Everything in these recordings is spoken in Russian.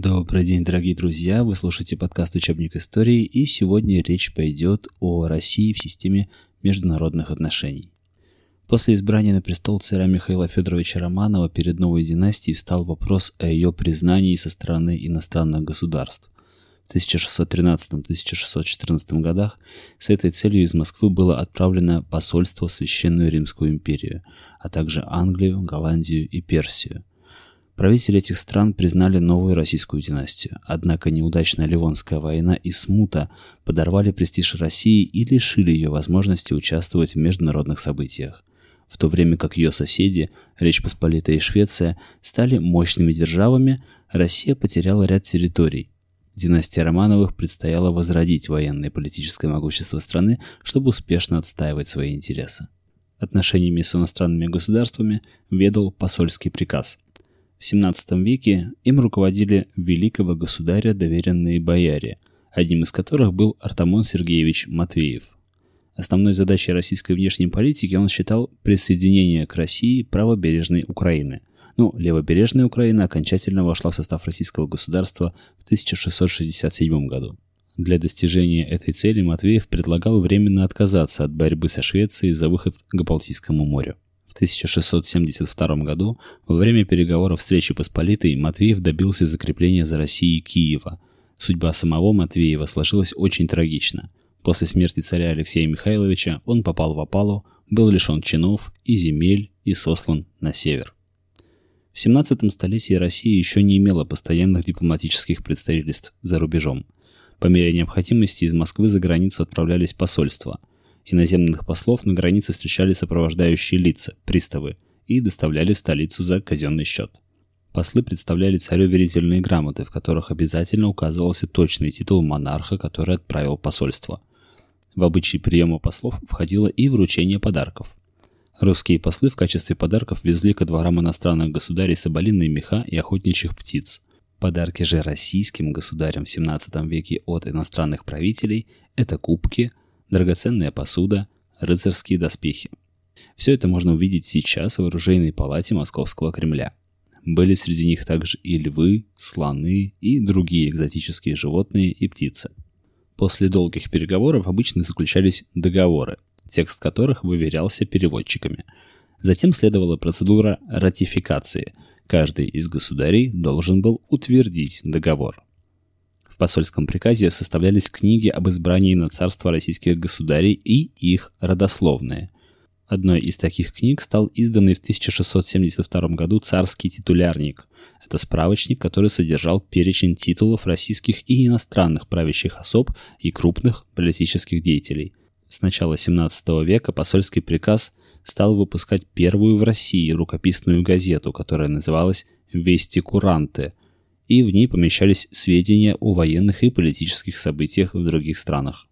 Добрый день, дорогие друзья! Вы слушаете подкаст «Учебник истории» и сегодня речь пойдет о России в системе международных отношений. После избрания на престол царя Михаила Федоровича Романова перед новой династией встал вопрос о ее признании со стороны иностранных государств. В 1613-1614 годах с этой целью из Москвы было отправлено посольство в Священную Римскую империю, а также Англию, Голландию и Персию. Правители этих стран признали новую российскую династию, однако неудачная Ливонская война и смута подорвали престиж России и лишили ее возможности участвовать в международных событиях. В то время как ее соседи, Речь Посполитая и Швеция, стали мощными державами, Россия потеряла ряд территорий. Династия Романовых предстояло возродить военное и политическое могущество страны, чтобы успешно отстаивать свои интересы. Отношениями с иностранными государствами ведал посольский приказ – в XVII веке им руководили великого государя доверенные бояре, одним из которых был Артамон Сергеевич Матвеев. Основной задачей российской внешней политики он считал присоединение к России правобережной Украины. Ну, левобережная Украина окончательно вошла в состав российского государства в 1667 году. Для достижения этой цели Матвеев предлагал временно отказаться от борьбы со Швецией за выход к Балтийскому морю. В 1672 году, во время переговоров встречи Посполитой, Матвеев добился закрепления за Россией Киева. Судьба самого Матвеева сложилась очень трагично. После смерти царя Алексея Михайловича он попал в опалу, был лишен чинов и земель и сослан на север. В 17 столетии Россия еще не имела постоянных дипломатических представительств за рубежом. По мере необходимости из Москвы за границу отправлялись посольства – Иноземных послов на границе встречали сопровождающие лица, приставы, и доставляли в столицу за казенный счет. Послы представляли царю верительные грамоты, в которых обязательно указывался точный титул монарха, который отправил посольство. В обычай приема послов входило и вручение подарков. Русские послы в качестве подарков везли ко дворам иностранных государей соболиные меха и охотничьих птиц. Подарки же российским государям в 17 веке от иностранных правителей – это кубки – драгоценная посуда, рыцарские доспехи. Все это можно увидеть сейчас в оружейной палате Московского Кремля. Были среди них также и львы, слоны и другие экзотические животные и птицы. После долгих переговоров обычно заключались договоры, текст которых выверялся переводчиками. Затем следовала процедура ратификации. Каждый из государей должен был утвердить договор посольском приказе составлялись книги об избрании на царство российских государей и их родословные. Одной из таких книг стал изданный в 1672 году царский титулярник. Это справочник, который содержал перечень титулов российских и иностранных правящих особ и крупных политических деятелей. С начала XVII века посольский приказ стал выпускать первую в России рукописную газету, которая называлась «Вести Куранты», и в ней помещались сведения о военных и политических событиях в других странах.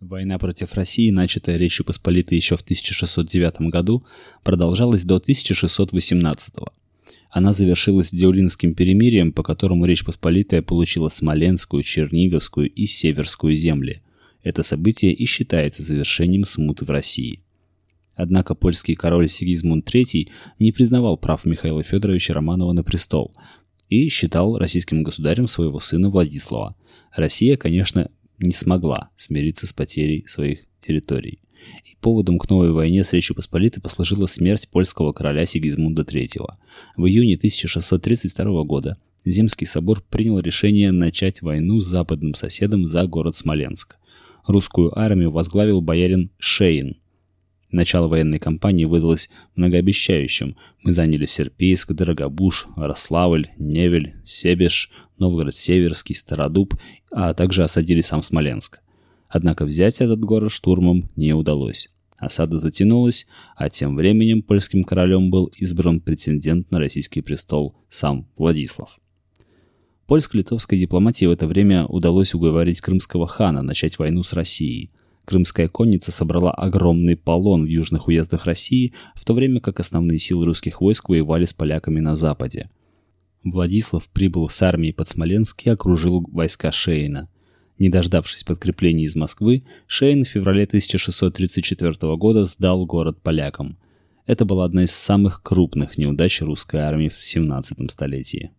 Война против России, начатая Речью Посполитой еще в 1609 году, продолжалась до 1618 Она завершилась Деулинским перемирием, по которому Речь Посполитая получила Смоленскую, Черниговскую и Северскую земли. Это событие и считается завершением смуты в России. Однако польский король Сигизмунд III не признавал прав Михаила Федоровича Романова на престол и считал российским государем своего сына Владислава. Россия, конечно, не смогла смириться с потерей своих территорий. И поводом к новой войне с Речью Посполитой послужила смерть польского короля Сигизмунда III. В июне 1632 года Земский собор принял решение начать войну с западным соседом за город Смоленск. Русскую армию возглавил боярин Шейн – Начало военной кампании выдалось многообещающим. Мы заняли Серпейск, Дорогобуш, Рославль, Невель, Себеж, Новгород-Северский, Стародуб, а также осадили сам Смоленск. Однако взять этот город штурмом не удалось. Осада затянулась, а тем временем польским королем был избран претендент на российский престол сам Владислав. Польско-литовской дипломатии в это время удалось уговорить крымского хана начать войну с Россией – Крымская конница собрала огромный полон в южных уездах России, в то время как основные силы русских войск воевали с поляками на западе. Владислав прибыл с армией под Смоленск и окружил войска Шейна. Не дождавшись подкреплений из Москвы, Шейн в феврале 1634 года сдал город полякам. Это была одна из самых крупных неудач русской армии в 17 столетии.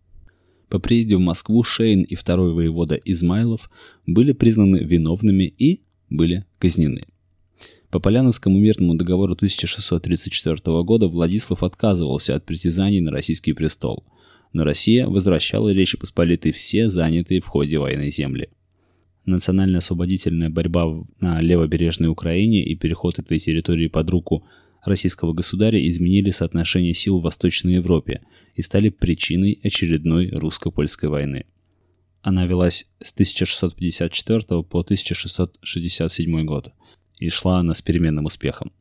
По приезде в Москву Шейн и второй воевода Измайлов были признаны виновными и были казнены. По Поляновскому мирному договору 1634 года Владислав отказывался от притязаний на российский престол, но Россия возвращала Речи Посполитой все занятые в ходе войны земли. Национально-освободительная борьба на левобережной Украине и переход этой территории под руку российского государя изменили соотношение сил в Восточной Европе и стали причиной очередной русско-польской войны. Она велась с 1654 по 1667 год и шла она с переменным успехом.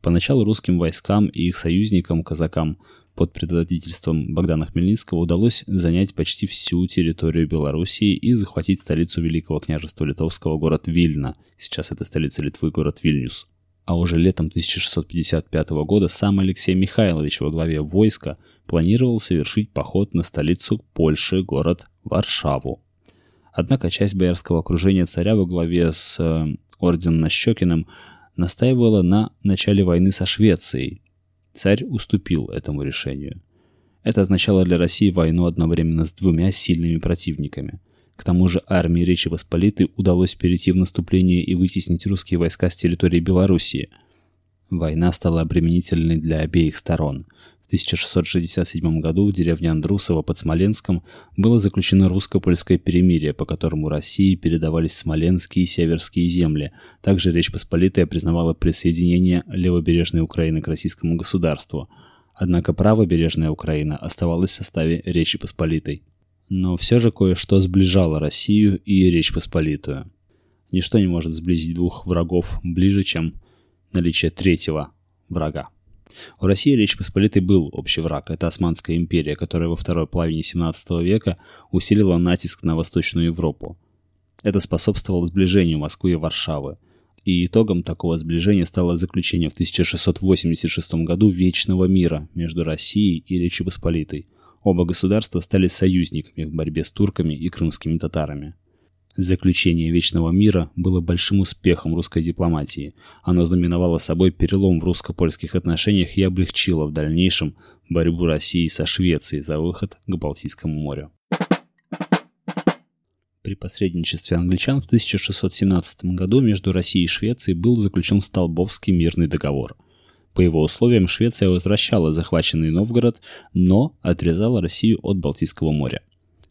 Поначалу русским войскам и их союзникам, казакам, под предводительством Богдана Хмельницкого удалось занять почти всю территорию Белоруссии и захватить столицу Великого княжества Литовского, город Вильна. Сейчас это столица Литвы, город Вильнюс. А уже летом 1655 года сам Алексей Михайлович во главе войска планировал совершить поход на столицу Польши, город Варшаву. Однако часть боярского окружения царя во главе с э, орденом настаивала на начале войны со Швецией. Царь уступил этому решению. Это означало для России войну одновременно с двумя сильными противниками – к тому же армии Речи Посполитой удалось перейти в наступление и вытеснить русские войска с территории Белоруссии. Война стала обременительной для обеих сторон. В 1667 году в деревне Андрусово под Смоленском было заключено русско-польское перемирие, по которому России передавались смоленские и северские земли. Также Речь Посполитая признавала присоединение левобережной Украины к российскому государству. Однако правобережная Украина оставалась в составе Речи Посполитой но все же кое-что сближало Россию и Речь Посполитую. Ничто не может сблизить двух врагов ближе, чем наличие третьего врага. У России Речь Посполитой был общий враг. Это Османская империя, которая во второй половине 17 века усилила натиск на Восточную Европу. Это способствовало сближению Москвы и Варшавы. И итогом такого сближения стало заключение в 1686 году Вечного мира между Россией и Речью Посполитой – Оба государства стали союзниками в борьбе с турками и крымскими татарами. Заключение Вечного мира было большим успехом русской дипломатии. Оно знаменовало собой перелом в русско-польских отношениях и облегчило в дальнейшем борьбу России со Швецией за выход к Балтийскому морю. При посредничестве англичан в 1617 году между Россией и Швецией был заключен Столбовский мирный договор – по его условиям Швеция возвращала захваченный Новгород, но отрезала Россию от Балтийского моря.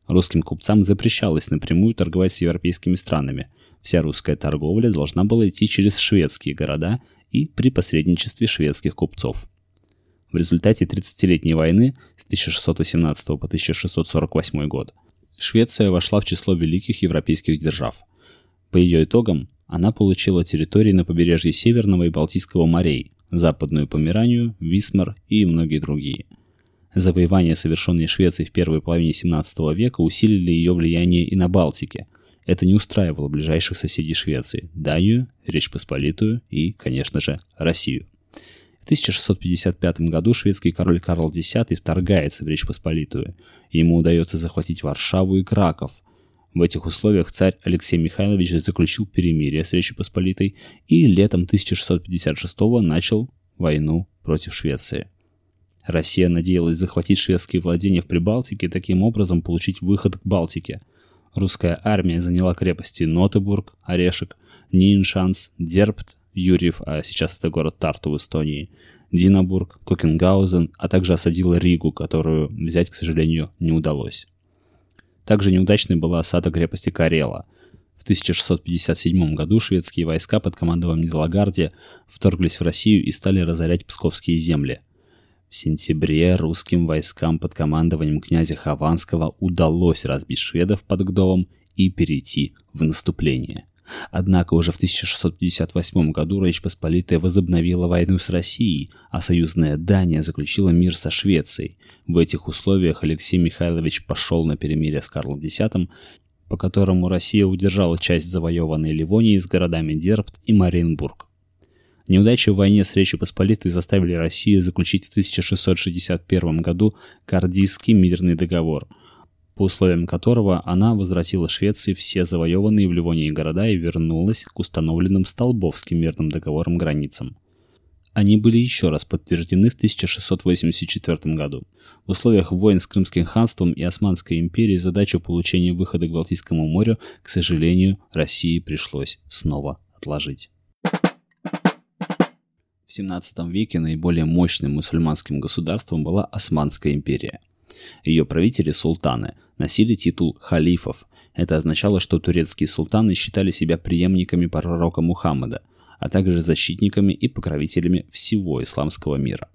Русским купцам запрещалось напрямую торговать с европейскими странами. Вся русская торговля должна была идти через шведские города и при посредничестве шведских купцов. В результате 30-летней войны с 1618 по 1648 год Швеция вошла в число великих европейских держав. По ее итогам она получила территории на побережье Северного и Балтийского морей, Западную Померанию, Висмар и многие другие. Завоевания, совершенные Швецией в первой половине 17 века, усилили ее влияние и на Балтике. Это не устраивало ближайших соседей Швеции – Данию, Речь Посполитую и, конечно же, Россию. В 1655 году шведский король Карл X вторгается в Речь Посполитую. Ему удается захватить Варшаву и Краков – в этих условиях царь Алексей Михайлович заключил перемирие с Речью Посполитой и летом 1656 начал войну против Швеции. Россия надеялась захватить шведские владения в Прибалтике и таким образом получить выход к Балтике. Русская армия заняла крепости Нотебург, Орешек, Ниншанс, Дербт, Юрьев, а сейчас это город Тарту в Эстонии, Динабург, Кокенгаузен, а также осадила Ригу, которую взять, к сожалению, не удалось. Также неудачной была осада крепости Карела. В 1657 году шведские войска под командованием Лагарди вторглись в Россию и стали разорять псковские земли. В сентябре русским войскам под командованием князя Хованского удалось разбить шведов под Гдовом и перейти в наступление. Однако уже в 1658 году Речь Посполитая возобновила войну с Россией, а союзная Дания заключила мир со Швецией. В этих условиях Алексей Михайлович пошел на перемирие с Карлом X, по которому Россия удержала часть завоеванной Ливонии с городами Дербт и Мариенбург. Неудачи в войне с Речью Посполитой заставили Россию заключить в 1661 году Кардийский мирный договор – по условиям которого она возвратила Швеции все завоеванные в Ливонии города и вернулась к установленным Столбовским мирным договором границам. Они были еще раз подтверждены в 1684 году. В условиях войн с Крымским ханством и Османской империей задачу получения выхода к Балтийскому морю, к сожалению, России пришлось снова отложить. В XVII веке наиболее мощным мусульманским государством была Османская империя. Ее правители-султаны носили титул халифов. Это означало, что турецкие султаны считали себя преемниками пророка Мухаммада, а также защитниками и покровителями всего исламского мира.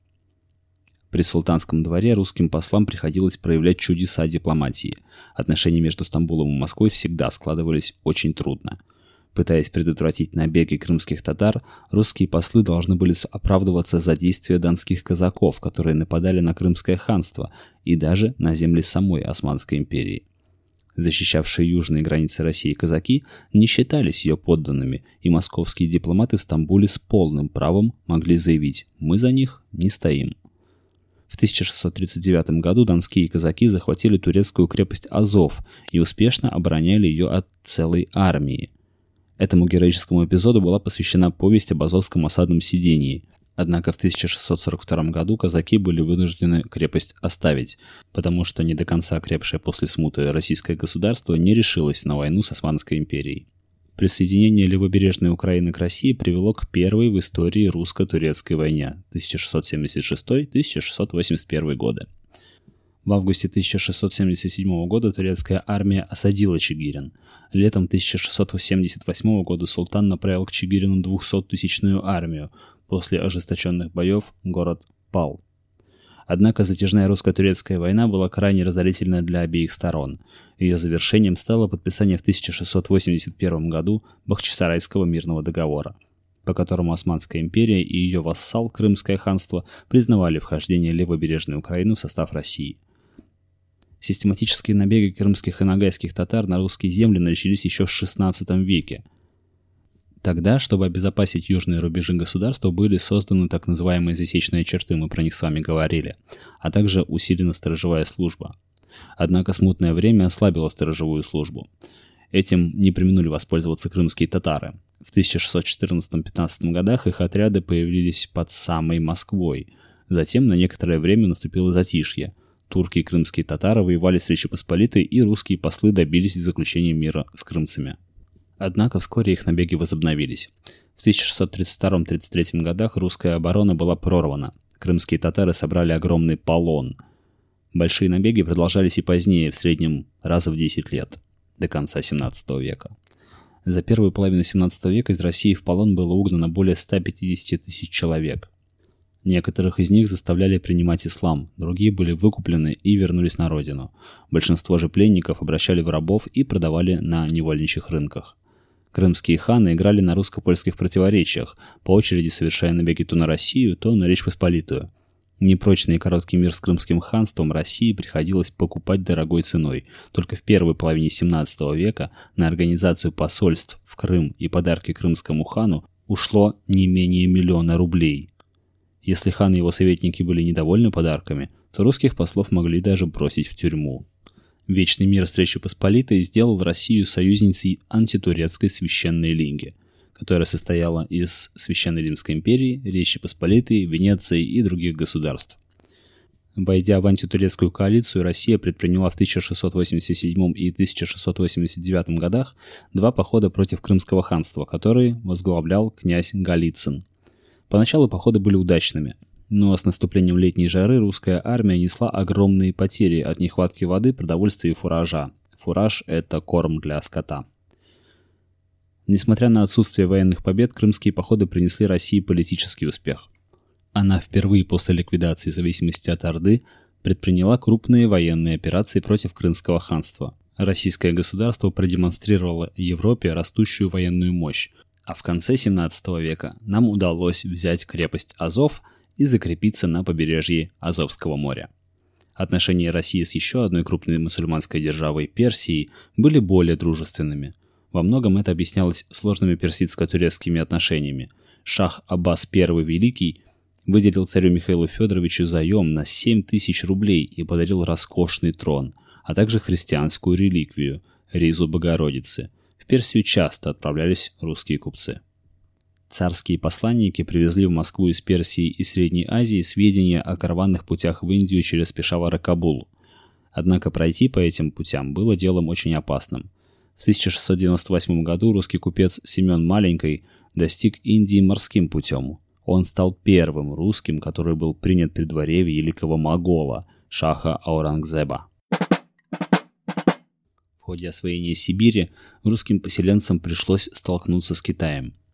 При султанском дворе русским послам приходилось проявлять чудеса дипломатии. Отношения между Стамбулом и Москвой всегда складывались очень трудно. Пытаясь предотвратить набеги крымских татар, русские послы должны были оправдываться за действия донских казаков, которые нападали на Крымское ханство и даже на земли самой Османской империи защищавшие южные границы России казаки, не считались ее подданными, и московские дипломаты в Стамбуле с полным правом могли заявить «мы за них не стоим». В 1639 году донские казаки захватили турецкую крепость Азов и успешно обороняли ее от целой армии. Этому героическому эпизоду была посвящена повесть об азовском осадном сидении – Однако в 1642 году казаки были вынуждены крепость оставить, потому что не до конца крепшее после смуты российское государство не решилось на войну с Османской империей. Присоединение левобережной Украины к России привело к первой в истории русско-турецкой войне 1676-1681 годы. В августе 1677 года турецкая армия осадила Чигирин. Летом 1678 года султан направил к Чигирину 200-тысячную армию, После ожесточенных боев город пал. Однако затяжная русско-турецкая война была крайне разорительна для обеих сторон. Ее завершением стало подписание в 1681 году Бахчисарайского мирного договора, по которому Османская империя и ее вассал Крымское ханство признавали вхождение левобережной Украины в состав России. Систематические набеги крымских и нагайских татар на русские земли начались еще в XVI веке – Тогда, чтобы обезопасить южные рубежи государства, были созданы так называемые засечные черты, мы про них с вами говорили, а также усилена сторожевая служба. Однако смутное время ослабило сторожевую службу. Этим не применули воспользоваться крымские татары. В 1614-15 годах их отряды появились под самой Москвой. Затем на некоторое время наступило затишье. Турки и крымские татары воевали с Речи Посполитой, и русские послы добились заключения мира с крымцами. Однако вскоре их набеги возобновились. В 1632-33 годах русская оборона была прорвана. Крымские татары собрали огромный полон. Большие набеги продолжались и позднее, в среднем раз в 10 лет, до конца 17 века. За первую половину 17 века из России в полон было угнано более 150 тысяч человек. Некоторых из них заставляли принимать ислам, другие были выкуплены и вернулись на родину. Большинство же пленников обращали в рабов и продавали на невольничьих рынках. Крымские ханы играли на русско-польских противоречиях, по очереди совершая набеги то на Россию, то на Речь Посполитую. Непрочный и короткий мир с Крымским ханством России приходилось покупать дорогой ценой. Только в первой половине 17 века на организацию посольств в Крым и подарки крымскому хану ушло не менее миллиона рублей. Если хан и его советники были недовольны подарками, то русских послов могли даже бросить в тюрьму. Вечный мир Речью Посполитой сделал Россию союзницей антитурецкой священной линги, которая состояла из Священной Римской империи, Речи Посполитой, Венеции и других государств. Войдя в антитурецкую коалицию, Россия предприняла в 1687 и 1689 годах два похода против Крымского ханства, которые возглавлял князь Голицын. Поначалу походы были удачными, но с наступлением летней жары русская армия несла огромные потери от нехватки воды, продовольствия и фуража. Фураж – это корм для скота. Несмотря на отсутствие военных побед, крымские походы принесли России политический успех. Она впервые после ликвидации зависимости от Орды предприняла крупные военные операции против Крымского ханства. Российское государство продемонстрировало Европе растущую военную мощь, а в конце 17 века нам удалось взять крепость Азов – и закрепиться на побережье Азовского моря. Отношения России с еще одной крупной мусульманской державой Персией были более дружественными. Во многом это объяснялось сложными персидско-турецкими отношениями. Шах Аббас I Великий выделил царю Михаилу Федоровичу заем на 7 тысяч рублей и подарил роскошный трон, а также христианскую реликвию – Ризу Богородицы. В Персию часто отправлялись русские купцы. Царские посланники привезли в Москву из Персии и Средней Азии сведения о караванных путях в Индию через Пешавар и Кабул. Однако пройти по этим путям было делом очень опасным. В 1698 году русский купец Семен Маленький достиг Индии морским путем. Он стал первым русским, который был принят при дворе великого Могола, шаха Аурангзеба. Ходе освоения Сибири русским поселенцам пришлось столкнуться с Китаем –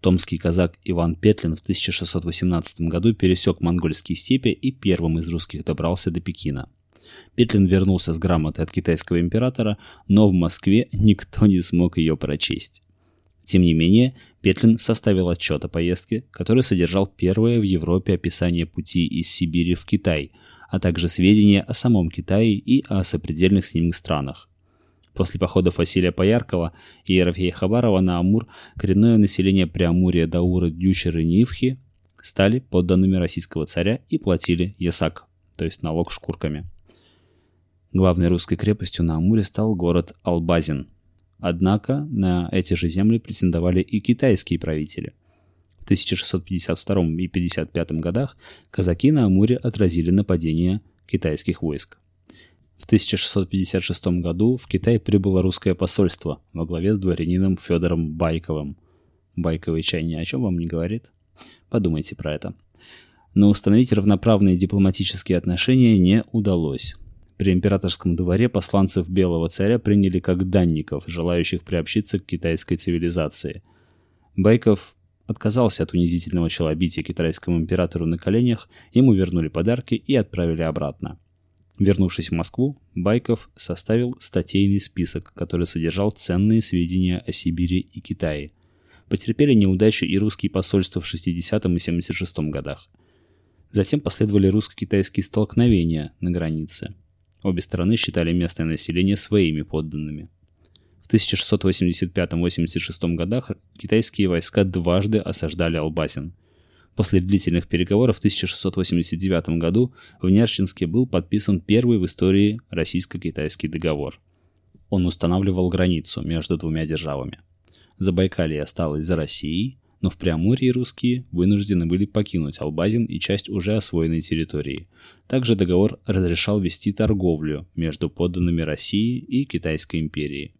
Томский казак Иван Петлин в 1618 году пересек монгольские степи и первым из русских добрался до Пекина. Петлин вернулся с грамотой от китайского императора, но в Москве никто не смог ее прочесть. Тем не менее, Петлин составил отчет о поездке, который содержал первое в Европе описание пути из Сибири в Китай, а также сведения о самом Китае и о сопредельных с ним странах. После походов Василия Пояркова и Ерофея Хабарова на Амур коренное население Преамурья, Дауры, Дючеры, Нивхи стали подданными российского царя и платили ясак, то есть налог шкурками. Главной русской крепостью на Амуре стал город Албазин. Однако на эти же земли претендовали и китайские правители. В 1652 и 55 годах казаки на Амуре отразили нападение китайских войск. В 1656 году в Китай прибыло русское посольство во главе с дворянином Федором Байковым. Байковый чай ни о чем вам не говорит? Подумайте про это. Но установить равноправные дипломатические отношения не удалось. При императорском дворе посланцев Белого царя приняли как данников, желающих приобщиться к китайской цивилизации. Байков отказался от унизительного челобития китайскому императору на коленях, ему вернули подарки и отправили обратно. Вернувшись в Москву, Байков составил статейный список, который содержал ценные сведения о Сибири и Китае. Потерпели неудачу и русские посольства в 60 и 76 годах. Затем последовали русско-китайские столкновения на границе. Обе стороны считали местное население своими подданными. В 1685-86 годах китайские войска дважды осаждали Албазин – После длительных переговоров в 1689 году в Нерчинске был подписан первый в истории российско-китайский договор. Он устанавливал границу между двумя державами. Забайкалье осталось за Россией, но в Преамурье русские вынуждены были покинуть Албазин и часть уже освоенной территории. Также договор разрешал вести торговлю между подданными России и Китайской империи.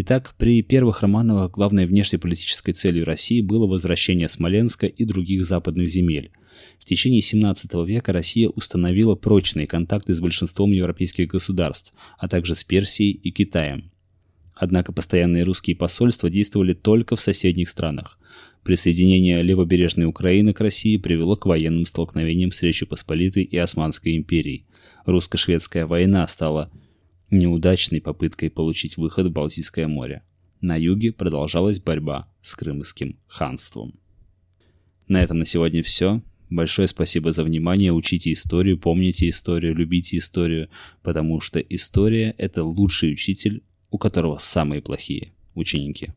Итак, при первых Романовых главной внешнеполитической целью России было возвращение Смоленска и других западных земель. В течение 17 века Россия установила прочные контакты с большинством европейских государств, а также с Персией и Китаем. Однако постоянные русские посольства действовали только в соседних странах. Присоединение левобережной Украины к России привело к военным столкновениям с Речью Посполитой и Османской империей. Русско-шведская война стала неудачной попыткой получить выход в Балтийское море. На юге продолжалась борьба с Крымским ханством. На этом на сегодня все. Большое спасибо за внимание. Учите историю, помните историю, любите историю, потому что история – это лучший учитель, у которого самые плохие ученики.